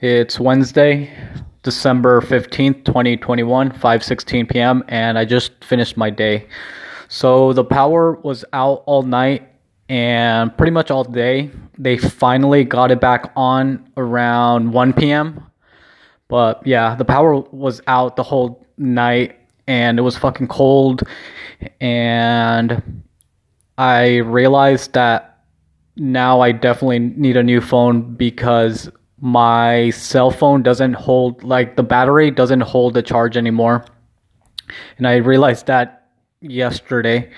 It's Wednesday, December 15th, 2021, 5:16 p.m. and I just finished my day. So the power was out all night and pretty much all day. They finally got it back on around 1 p.m. But yeah, the power was out the whole night and it was fucking cold and I realized that now I definitely need a new phone because my cell phone doesn't hold like the battery doesn't hold the charge anymore. And I realized that yesterday.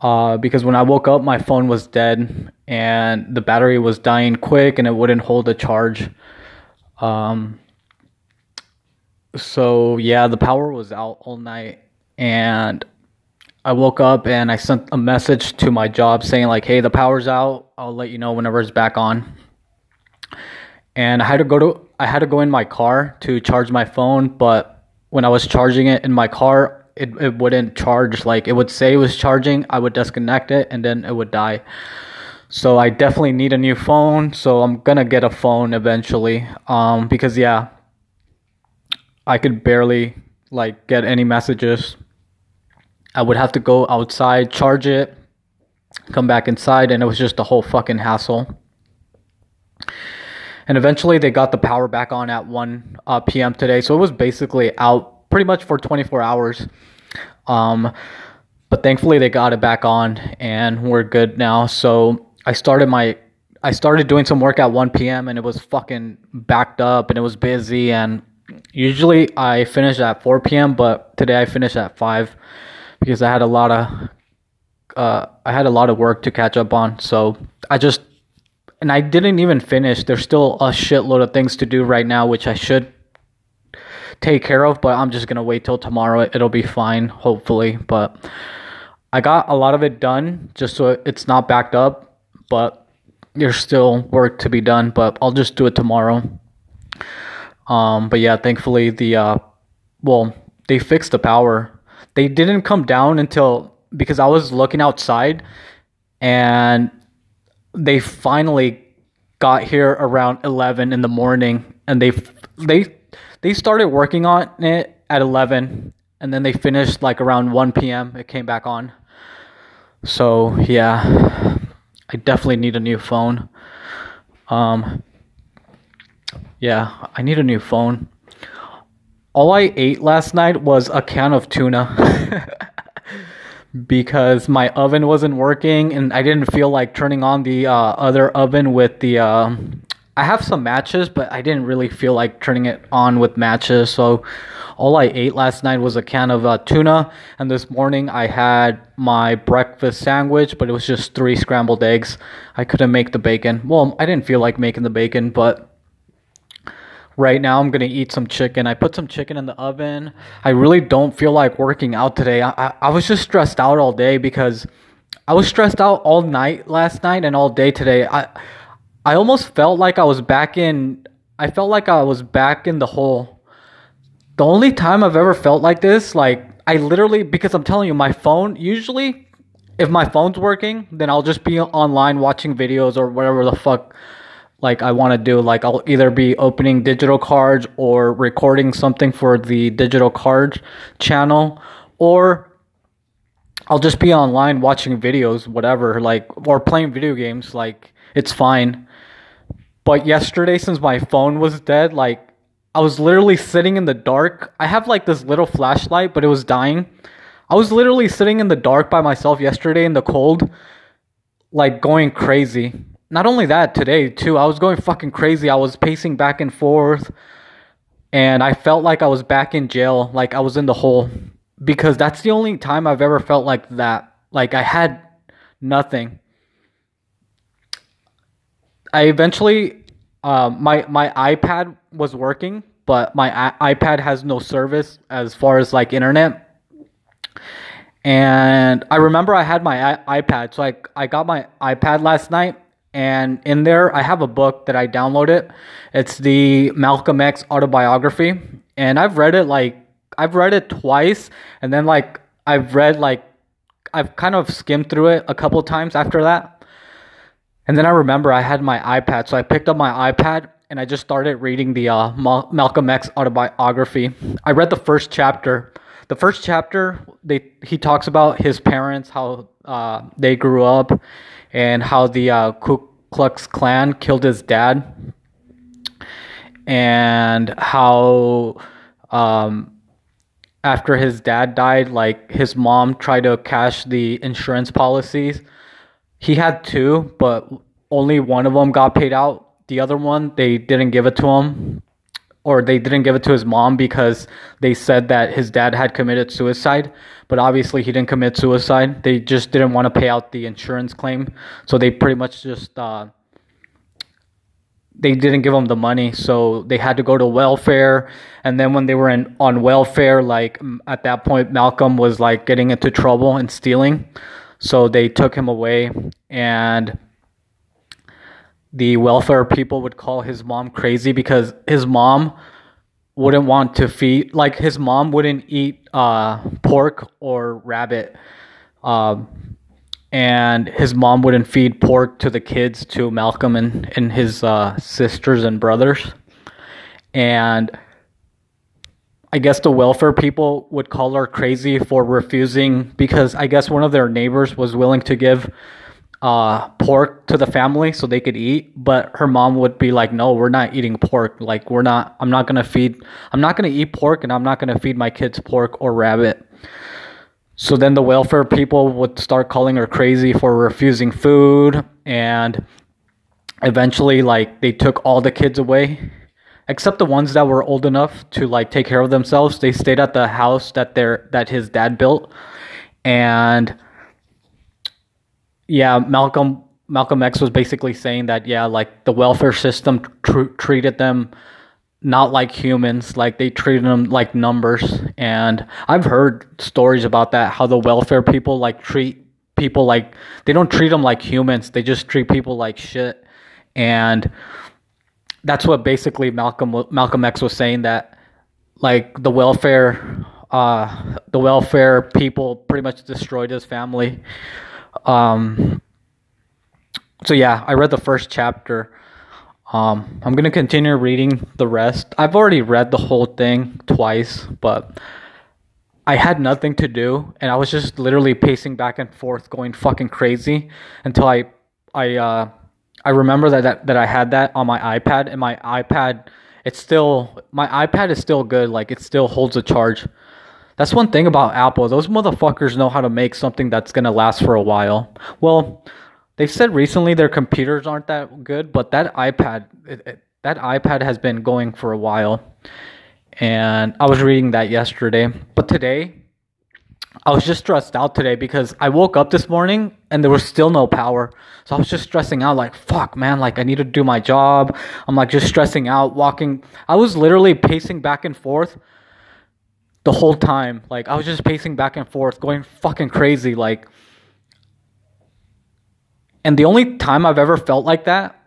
Uh, because when I woke up, my phone was dead and the battery was dying quick and it wouldn't hold the charge. Um, so yeah, the power was out all night and I woke up and I sent a message to my job saying like, "Hey, the power's out. I'll let you know whenever it's back on." And I had to go to I had to go in my car to charge my phone, but when I was charging it in my car, it, it wouldn't charge. Like it would say it was charging, I would disconnect it and then it would die. So I definitely need a new phone. So I'm gonna get a phone eventually. Um, because yeah, I could barely like get any messages I would have to go outside, charge it, come back inside, and it was just a whole fucking hassle. And eventually they got the power back on at 1 uh, p.m. today. So it was basically out pretty much for 24 hours. Um, but thankfully they got it back on and we're good now. So I started my I started doing some work at 1 p.m. and it was fucking backed up and it was busy and usually I finish at 4 p.m. but today I finished at 5 because I had a lot of uh, I had a lot of work to catch up on. So I just and I didn't even finish. There's still a shitload of things to do right now, which I should take care of. But I'm just gonna wait till tomorrow. It'll be fine, hopefully. But I got a lot of it done, just so it's not backed up. But there's still work to be done. But I'll just do it tomorrow. Um, but yeah, thankfully the uh, well they fixed the power they didn't come down until because I was looking outside and they finally got here around 11 in the morning and they they they started working on it at 11 and then they finished like around 1 p.m. it came back on so yeah I definitely need a new phone um yeah I need a new phone all I ate last night was a can of tuna because my oven wasn't working and I didn't feel like turning on the uh, other oven with the. Uh, I have some matches, but I didn't really feel like turning it on with matches. So all I ate last night was a can of uh, tuna, and this morning I had my breakfast sandwich, but it was just three scrambled eggs. I couldn't make the bacon. Well, I didn't feel like making the bacon, but right now i'm gonna eat some chicken. I put some chicken in the oven. I really don't feel like working out today. I, I, I was just stressed out all day because i was stressed out all night last night and all day today. I i almost felt like i was back in i felt like i was back in the hole. The only time i've ever felt like this like i literally because i'm telling you my phone usually if my phone's working then i'll just be online watching videos or whatever the fuck like I want to do. Like I'll either be opening digital cards or recording something for the digital card channel, or I'll just be online watching videos, whatever, like or playing video games. Like it's fine. But yesterday, since my phone was dead, like I was literally sitting in the dark. I have like this little flashlight, but it was dying. I was literally sitting in the dark by myself yesterday in the cold, like going crazy not only that, today too, I was going fucking crazy. I was pacing back and forth and I felt like I was back in jail, like I was in the hole because that's the only time I've ever felt like that. Like I had nothing. I eventually uh, my my iPad was working, but my I- iPad has no service as far as like internet. And I remember I had my I- iPad, so I I got my iPad last night and in there I have a book that I downloaded. It's the Malcolm X autobiography, and I've read it like I've read it twice, and then like I've read like I've kind of skimmed through it a couple times after that. And then I remember I had my iPad, so I picked up my iPad and I just started reading the uh, Malcolm X autobiography. I read the first chapter. The first chapter, they he talks about his parents, how uh, they grew up, and how the uh, Ku Klux Klan killed his dad, and how um, after his dad died, like his mom tried to cash the insurance policies. He had two, but only one of them got paid out. The other one, they didn't give it to him, or they didn't give it to his mom because they said that his dad had committed suicide. But obviously, he didn't commit suicide. They just didn't want to pay out the insurance claim, so they pretty much just. Uh, they didn't give him the money, so they had to go to welfare. And then when they were in on welfare, like at that point, Malcolm was like getting into trouble and stealing, so they took him away. And the welfare people would call his mom crazy because his mom wouldn't want to feed, like his mom wouldn't eat uh, pork or rabbit. Um, and his mom wouldn't feed pork to the kids to Malcolm and, and his uh, sisters and brothers. And I guess the welfare people would call her crazy for refusing because I guess one of their neighbors was willing to give uh, pork to the family so they could eat, but her mom would be like, "No, we're not eating pork. Like, we're not. I'm not gonna feed. I'm not gonna eat pork, and I'm not gonna feed my kids pork or rabbit." So then the welfare people would start calling her crazy for refusing food and eventually like they took all the kids away except the ones that were old enough to like take care of themselves. They stayed at the house that their that his dad built and yeah, Malcolm Malcolm X was basically saying that yeah, like the welfare system tr- treated them not like humans like they treated them like numbers. And i've heard stories about that how the welfare people like treat people like they don't treat them like humans they just treat people like shit. And that's what basically malcolm malcolm x was saying that like the welfare uh the welfare people pretty much destroyed his family um so yeah i read the first chapter um, I'm gonna continue reading the rest. I've already read the whole thing twice, but I had nothing to do, and I was just literally pacing back and forth, going fucking crazy until I, I, uh, I remember that, that that I had that on my iPad, and my iPad, it's still my iPad is still good, like it still holds a charge. That's one thing about Apple; those motherfuckers know how to make something that's gonna last for a while. Well they said recently their computers aren't that good, but that iPad, it, it, that iPad has been going for a while, and I was reading that yesterday. But today, I was just stressed out today because I woke up this morning and there was still no power. So I was just stressing out, like, fuck, man, like, I need to do my job. I'm like just stressing out, walking. I was literally pacing back and forth the whole time. Like, I was just pacing back and forth, going fucking crazy. Like, and the only time I've ever felt like that,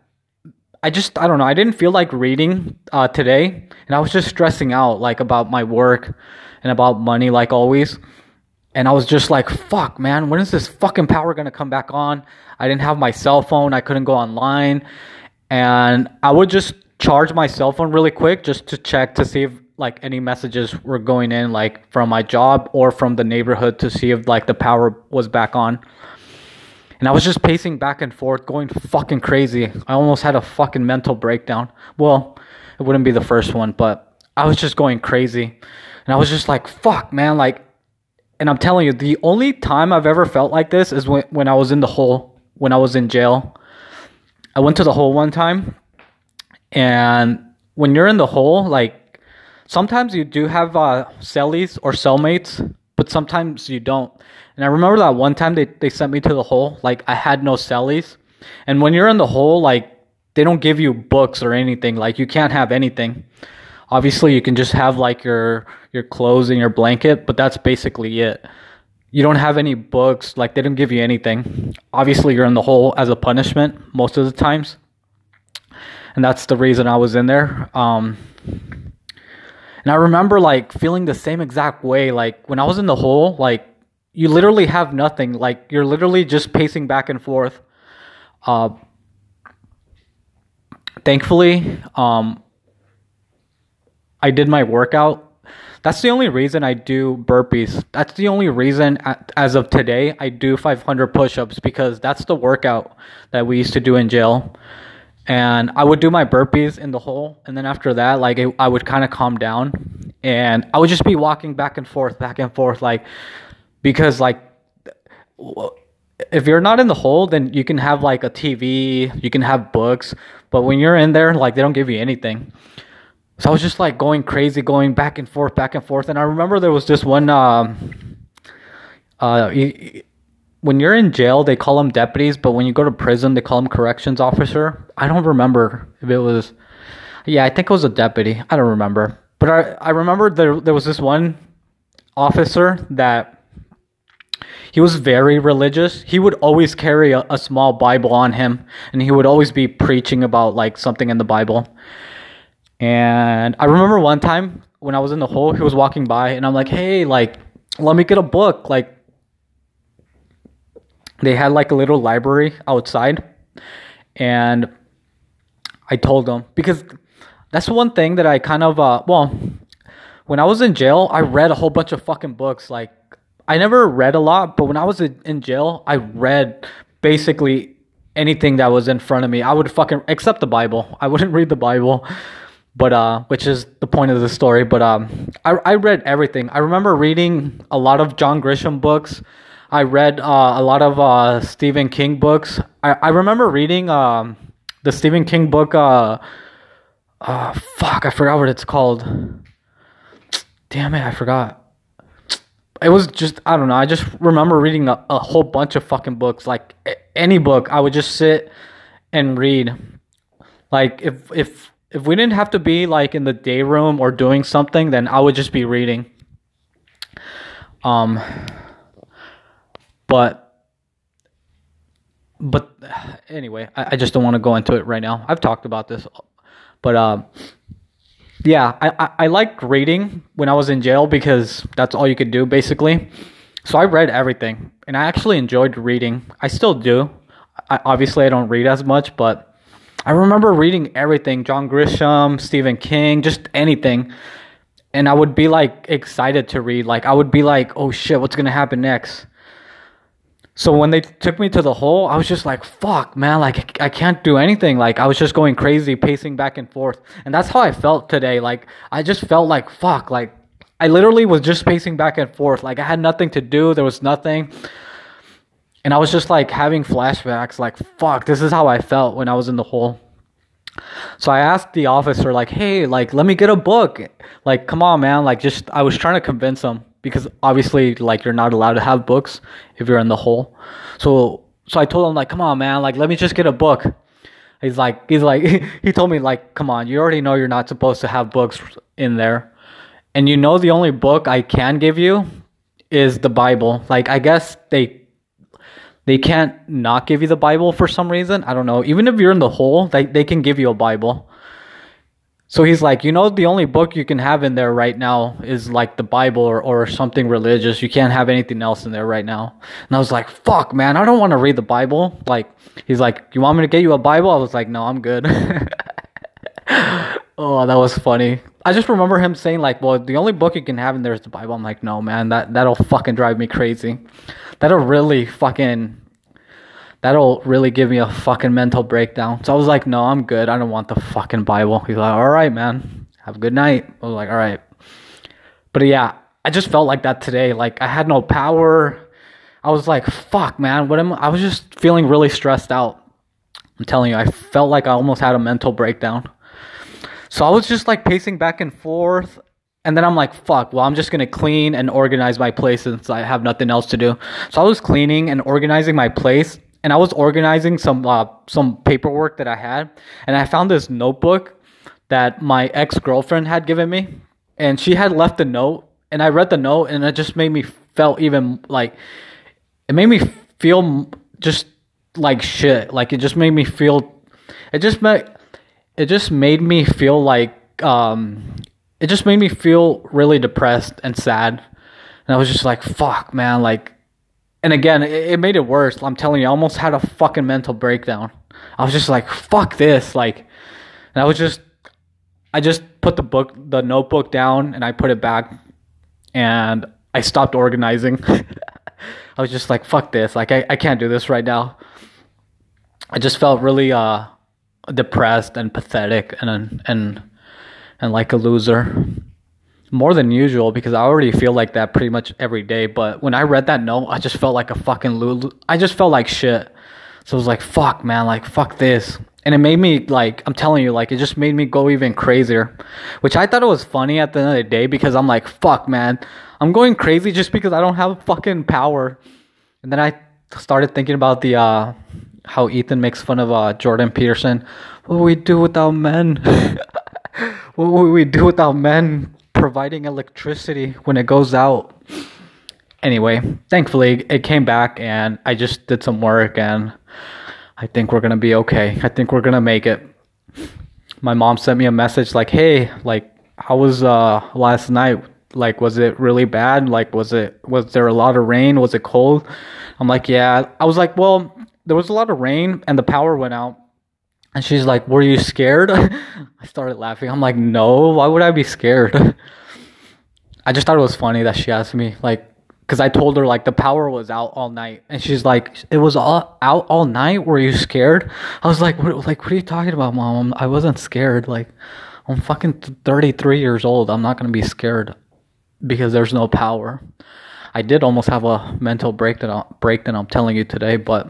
I just, I don't know, I didn't feel like reading uh, today. And I was just stressing out, like, about my work and about money, like always. And I was just like, fuck, man, when is this fucking power gonna come back on? I didn't have my cell phone, I couldn't go online. And I would just charge my cell phone really quick just to check to see if like any messages were going in like from my job or from the neighborhood to see if like the power was back on. And I was just pacing back and forth, going fucking crazy. I almost had a fucking mental breakdown. Well, it wouldn't be the first one, but I was just going crazy. And I was just like, fuck, man. Like, and I'm telling you, the only time I've ever felt like this is when, when I was in the hole, when I was in jail. I went to the hole one time. And when you're in the hole, like, sometimes you do have uh, cellies or cellmates, but sometimes you don't. And I remember that one time they, they sent me to the hole, like I had no cellies. And when you're in the hole, like they don't give you books or anything. Like you can't have anything. Obviously you can just have like your your clothes and your blanket, but that's basically it. You don't have any books, like they don't give you anything. Obviously you're in the hole as a punishment most of the times. And that's the reason I was in there. Um and I remember like feeling the same exact way. Like when I was in the hole, like you literally have nothing. Like you're literally just pacing back and forth. Uh, thankfully, um, I did my workout. That's the only reason I do burpees. That's the only reason, as of today, I do 500 push ups because that's the workout that we used to do in jail. And I would do my burpees in the hole. And then after that, like, it, I would kind of calm down. And I would just be walking back and forth, back and forth, like, because, like, if you're not in the hole, then you can have like a TV, you can have books, but when you're in there, like they don't give you anything. So I was just like going crazy, going back and forth, back and forth. And I remember there was this one. Um, uh, when you're in jail, they call them deputies, but when you go to prison, they call them corrections officer. I don't remember if it was. Yeah, I think it was a deputy. I don't remember, but I I remember there there was this one officer that he was very religious. He would always carry a, a small Bible on him, and he would always be preaching about like something in the Bible. And I remember one time when I was in the hole, he was walking by, and I'm like, "Hey, like, let me get a book." Like, they had like a little library outside, and I told them because that's one thing that I kind of uh well, when I was in jail, I read a whole bunch of fucking books like I never read a lot, but when I was in jail, I read basically anything that was in front of me. I would fucking except the Bible. I wouldn't read the Bible, but uh, which is the point of the story. But um, I I read everything. I remember reading a lot of John Grisham books. I read uh, a lot of uh, Stephen King books. I, I remember reading um, the Stephen King book. Uh, uh, fuck, I forgot what it's called. Damn it, I forgot it was just I don't know. I just remember reading a, a whole bunch of fucking books. Like any book, I would just sit and read. Like if if if we didn't have to be like in the day room or doing something, then I would just be reading. Um, but but anyway, I, I just don't want to go into it right now. I've talked about this, but um. Yeah, I, I, I liked reading when I was in jail because that's all you could do basically. So I read everything, and I actually enjoyed reading. I still do. I, obviously, I don't read as much, but I remember reading everything: John Grisham, Stephen King, just anything. And I would be like excited to read. Like I would be like, "Oh shit, what's gonna happen next?" So when they took me to the hole, I was just like, fuck, man, like I can't do anything. Like I was just going crazy, pacing back and forth. And that's how I felt today. Like I just felt like, fuck, like I literally was just pacing back and forth. Like I had nothing to do, there was nothing. And I was just like having flashbacks, like, fuck, this is how I felt when I was in the hole. So I asked the officer, like, hey, like, let me get a book. Like, come on, man. Like, just, I was trying to convince him because obviously like you're not allowed to have books if you're in the hole. So so I told him like, come on, man, like let me just get a book. He's like, he's like, he told me like, come on, you already know you're not supposed to have books in there, and you know the only book I can give you is the Bible. Like I guess they they can't not give you the Bible for some reason. I don't know. Even if you're in the hole, they they can give you a Bible. So he's like, you know, the only book you can have in there right now is like the Bible or, or something religious. You can't have anything else in there right now. And I was like, fuck, man, I don't want to read the Bible. Like, he's like, you want me to get you a Bible? I was like, no, I'm good. oh, that was funny. I just remember him saying like, well, the only book you can have in there is the Bible. I'm like, no, man, that, that'll fucking drive me crazy. That'll really fucking that'll really give me a fucking mental breakdown. So I was like, no, I'm good. I don't want the fucking Bible. He's like, all right, man. Have a good night. I was like, all right. But yeah, I just felt like that today. Like I had no power. I was like, fuck, man. What am I was just feeling really stressed out. I'm telling you, I felt like I almost had a mental breakdown. So I was just like pacing back and forth. And then I'm like, fuck, well, I'm just going to clean and organize my place since I have nothing else to do. So I was cleaning and organizing my place and I was organizing some uh, some paperwork that I had, and I found this notebook that my ex girlfriend had given me, and she had left a note, and I read the note, and it just made me felt even like it made me feel just like shit. Like it just made me feel. It just made it just made me feel like um, it just made me feel really depressed and sad, and I was just like, "Fuck, man!" Like and again, it, made it worse. I'm telling you, I almost had a fucking mental breakdown. I was just like, fuck this. Like, and I was just I just put the book the notebook down and I put it back and I stopped organizing. I was just like fuck this. Like I, I can't do this right now. I just felt really uh depressed and pathetic and and and like a loser more than usual because I already feel like that pretty much every day. But when I read that note, I just felt like a fucking lulu. I just felt like shit. So I was like, fuck, man, like, fuck this. And it made me, like, I'm telling you, like, it just made me go even crazier. Which I thought it was funny at the end of the day because I'm like, fuck, man, I'm going crazy just because I don't have fucking power. And then I started thinking about the, uh, how Ethan makes fun of, uh, Jordan Peterson. What would we do without men? what would we do without men providing electricity when it goes out? Anyway, thankfully it came back and I just did some work and I think we're gonna be okay. I think we're gonna make it. My mom sent me a message like, "Hey, like, how was uh last night? Like, was it really bad? Like, was it was there a lot of rain? Was it cold?" I'm like, "Yeah." I was like, "Well, there was a lot of rain and the power went out." And she's like, "Were you scared?" I started laughing. I'm like, "No, why would I be scared?" I just thought it was funny that she asked me like because I told her like the power was out all night, and she's like, "It was all out all night. Were you scared?" I was like, "What? Like, what are you talking about, mom? I wasn't scared. Like, I'm fucking 33 years old. I'm not gonna be scared because there's no power." I did almost have a mental breakdown. Breakdown. I'm telling you today, but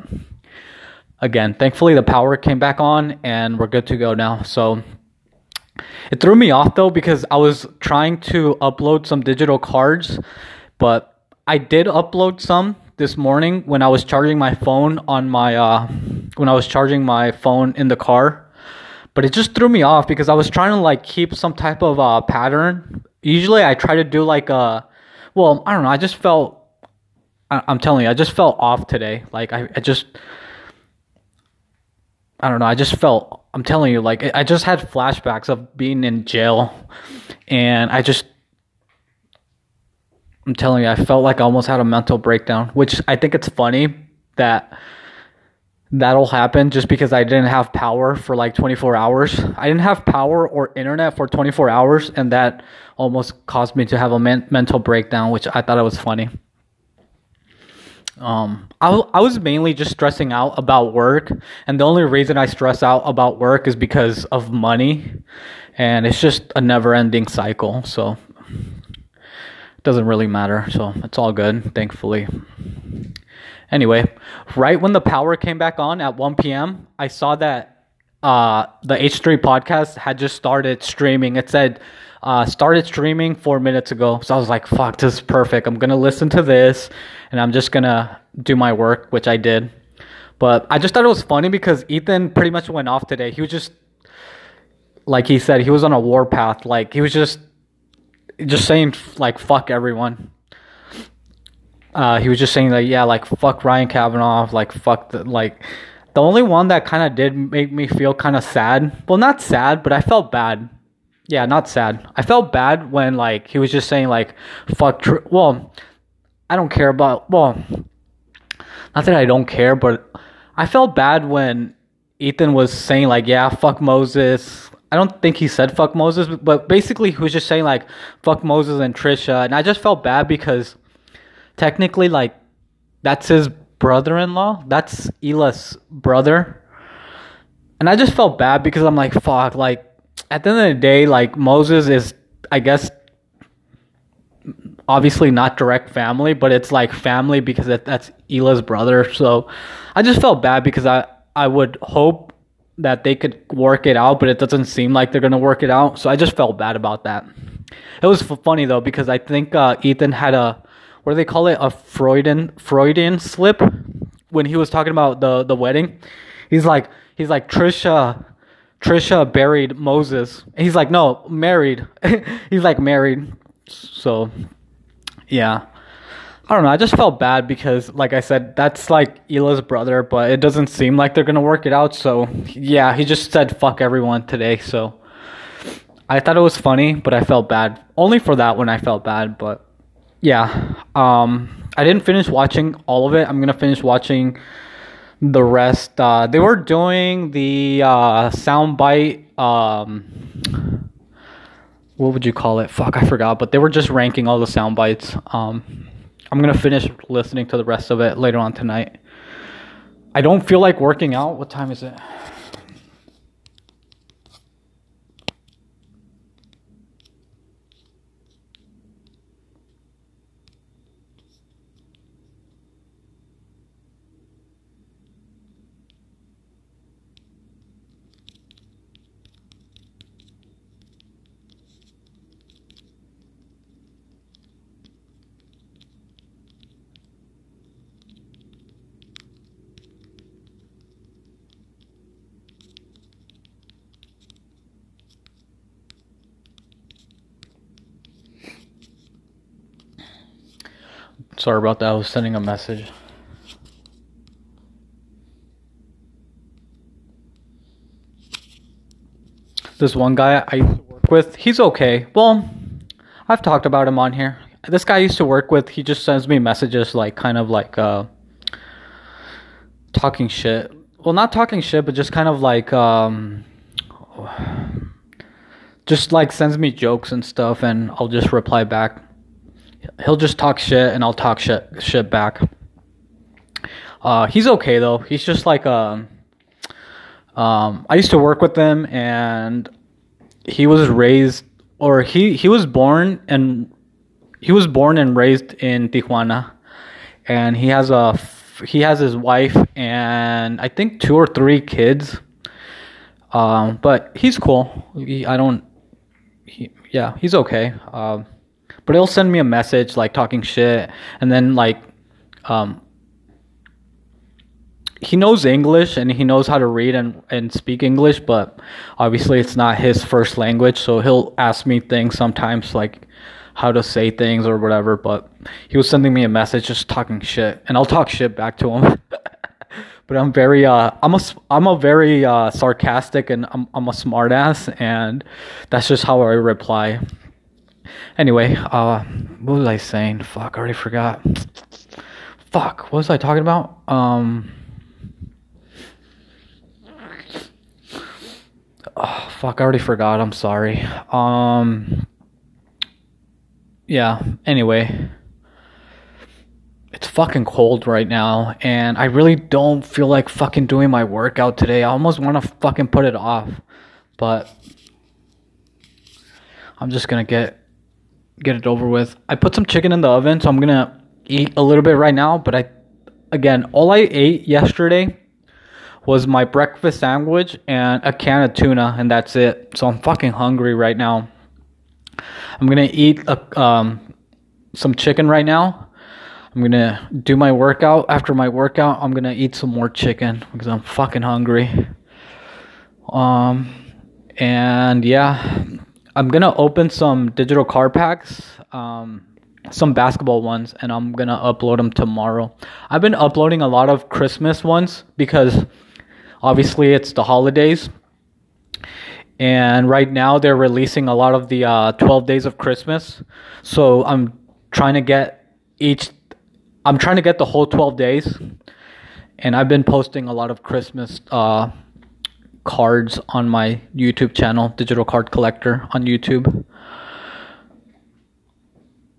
again, thankfully the power came back on, and we're good to go now. So. It threw me off though because I was trying to upload some digital cards, but I did upload some this morning when I was charging my phone on my uh, when I was charging my phone in the car. But it just threw me off because I was trying to like keep some type of uh, pattern. Usually I try to do like a well, I don't know, I just felt I, am telling you, I just felt off today. Like I, I just I don't know, I just felt I'm telling you, like I just had flashbacks of being in jail and I just I'm telling you, I felt like I almost had a mental breakdown, which I think it's funny that that'll happen just because I didn't have power for like 24 hours. I didn't have power or internet for 24 hours, and that almost caused me to have a men- mental breakdown, which I thought it was funny. Um, I, I was mainly just stressing out about work, and the only reason I stress out about work is because of money, and it's just a never ending cycle. So it doesn't really matter, so it's all good, thankfully. Anyway, right when the power came back on at 1 p.m., I saw that uh, the H3 podcast had just started streaming. It said uh, started streaming four minutes ago. So I was like, fuck, this is perfect. I'm to listen to this and I'm just to do my work, which I did. But I just thought it was funny because Ethan pretty much went off today. He was just, like he said, he was on a war path. Like he was just just saying like fuck everyone. Uh, he was just saying that yeah, like fuck Ryan Kavanaugh, like fuck the like. The only one that kind of did make me feel kind of sad. Well, not sad, but I felt bad. Yeah, not sad. I felt bad when like he was just saying like fuck. Tr- well, I don't care about. Well, not that I don't care, but I felt bad when Ethan was saying like yeah, fuck Moses, I don't think he said fuck Moses, but basically he was just saying like fuck Moses and Trisha, and I just felt bad because technically like that's his brother-in-law, that's Hila's brother, and I just felt bad because I'm like fuck, like at the end of the day, like Moses is, I guess, obviously not direct family, but it's like family because it, that's Hila's brother. So I just felt bad because I I would hope that they could work it out, but it doesn't seem like they're gonna work it out. So I just felt bad about that. It was funny though because I think uh, Ethan had a what do they call it a Freudian Freudian slip when he was talking about the the wedding. He's like he's like Trisha Trisha buried Moses. He's like no married. he's like married. So yeah. I don't know. I just felt bad because, like I said, that's like Hila's brother, but it doesn't seem like they're gonna work it out. So yeah, he just said fuck everyone today. So I thought it was funny, but I felt bad. Only for that when I felt bad, but yeah. Um, I didn't finish watching all of it. I'm gonna finish watching the rest uh, they were doing the uh, soundbite um what would you call it? Fuck i forgot but they were just ranking all the sound bites. Um i'm gonna finish listening to the rest of it later on tonight. I don't feel like working out. What time is it Sorry about that. I was sending a message. This one guy I used to work with, he's okay. Well, I've talked about him on here. This guy I used to work with, he just sends me messages like kind of like uh talking shit. Well, not talking shit, but just kind of like um just like sends me jokes and stuff and I'll just reply back he'll just talk shit and I'll talk shit shit back. Uh, he's okay though. He's just like um, um, I used to work with him and he was raised or he he was born and he was born and raised in Tijuana, and he has a he has his wife and I think two or three kids. Um, but he's cool. He, I don't. He, yeah, he's okay. Um, but he'll send me a message like talking shit, and then like, um, he knows English and he knows how to read and, and speak English, but obviously it's not his first language. So he'll ask me things sometimes like how to say things or whatever. But he was sending me a message just talking shit, and I'll talk shit back to him. but I'm very uh, I'm a I'm a very uh, sarcastic and I'm I'm a smartass, and that's just how I reply. Anyway, uh, what was I saying? Fuck, I already forgot. Fuck, what was I talking about? Um. Oh, fuck, I already forgot. I'm sorry. Um. Yeah. Anyway, it's fucking cold right now, and I really don't feel like fucking doing my workout today. I almost want to fucking put it off, but I'm just gonna get get it over with. I put some chicken in the oven, so I'm gonna eat a little bit right now. But I, again, all I ate yesterday was my breakfast sandwich and a can of tuna, and that's it. So I'm fucking hungry right now. I'm gonna eat a, um, some chicken right now. I'm gonna do my workout. After my workout, I'm gonna eat some more chicken because I'm fucking hungry. Um, and yeah, I'm gonna open some digital card packs, um, some basketball ones, and I'm gonna upload them tomorrow. I've been uploading a lot of Christmas ones because obviously it's the holidays, and right now they're releasing a lot of the uh, 12 days of Christmas. So I'm trying to get each. I'm trying to get the whole 12 days, and I've been posting a lot of Christmas. Uh, cards on my YouTube channel, Digital Card Collector on YouTube.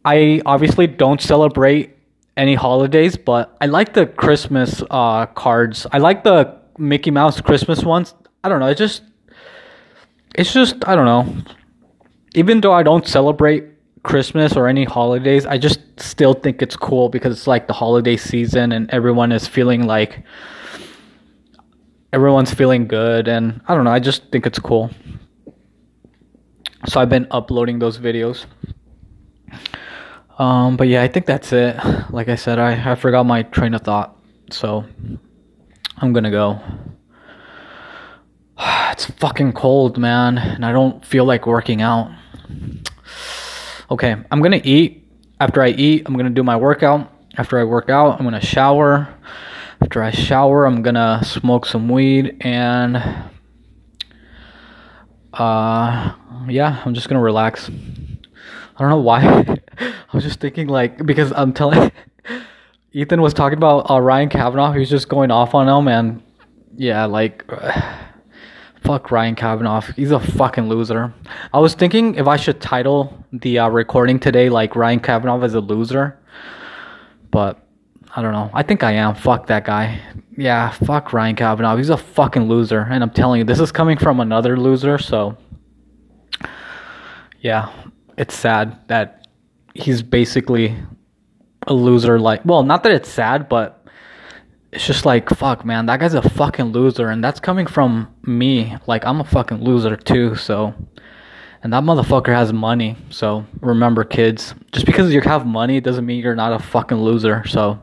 I obviously don't celebrate any holidays, but I like the Christmas uh, cards. I like the Mickey Mouse Christmas ones. I don't know. It just, it's just I don't know. Even though I don't celebrate Christmas or any holidays, I just still think it's cool because it's like the holiday season and everyone is feeling like everyone's feeling good and I don't know, I just think it's cool. So I've been uploading those videos. Um, but yeah, I think that's it. Like I said, I, I forgot my train of thought. So I'm gonna go. It's fucking cold, man, and I don't feel like working out. Okay, I'm gonna eat. After I eat, I'm gonna do my workout. After I work out, I'm gonna shower. After I shower, I'm gonna smoke some weed and uh yeah, I'm just gonna relax. I don't know why. I was just thinking like because I'm telling Ethan was talking about uh, Ryan Kavanaugh. He was just going off on him, and yeah, like, fuck Ryan Kavanaugh. He's a fucking loser. I was thinking if I should title the uh, recording today like Ryan Kavanaugh is a loser, but I don't know. I think I am. Fuck that guy. Yeah, fuck Ryan Kavanaugh. He's a fucking loser, and I'm telling you, this is coming from another loser. So, yeah, it's sad that he's basically a loser. Like, well, not that it's sad, but it's just like, fuck, man, that guy's a fucking loser. And that's coming from me. Like, I'm a fucking loser too. So, and that motherfucker has money. So, remember, kids, just because you have money doesn't mean you're not a fucking loser. So,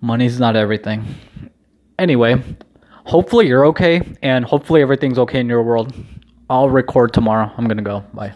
money's not everything. Anyway, hopefully you're okay. And hopefully everything's okay in your world. I'll record tomorrow. I'm gonna go. Bye.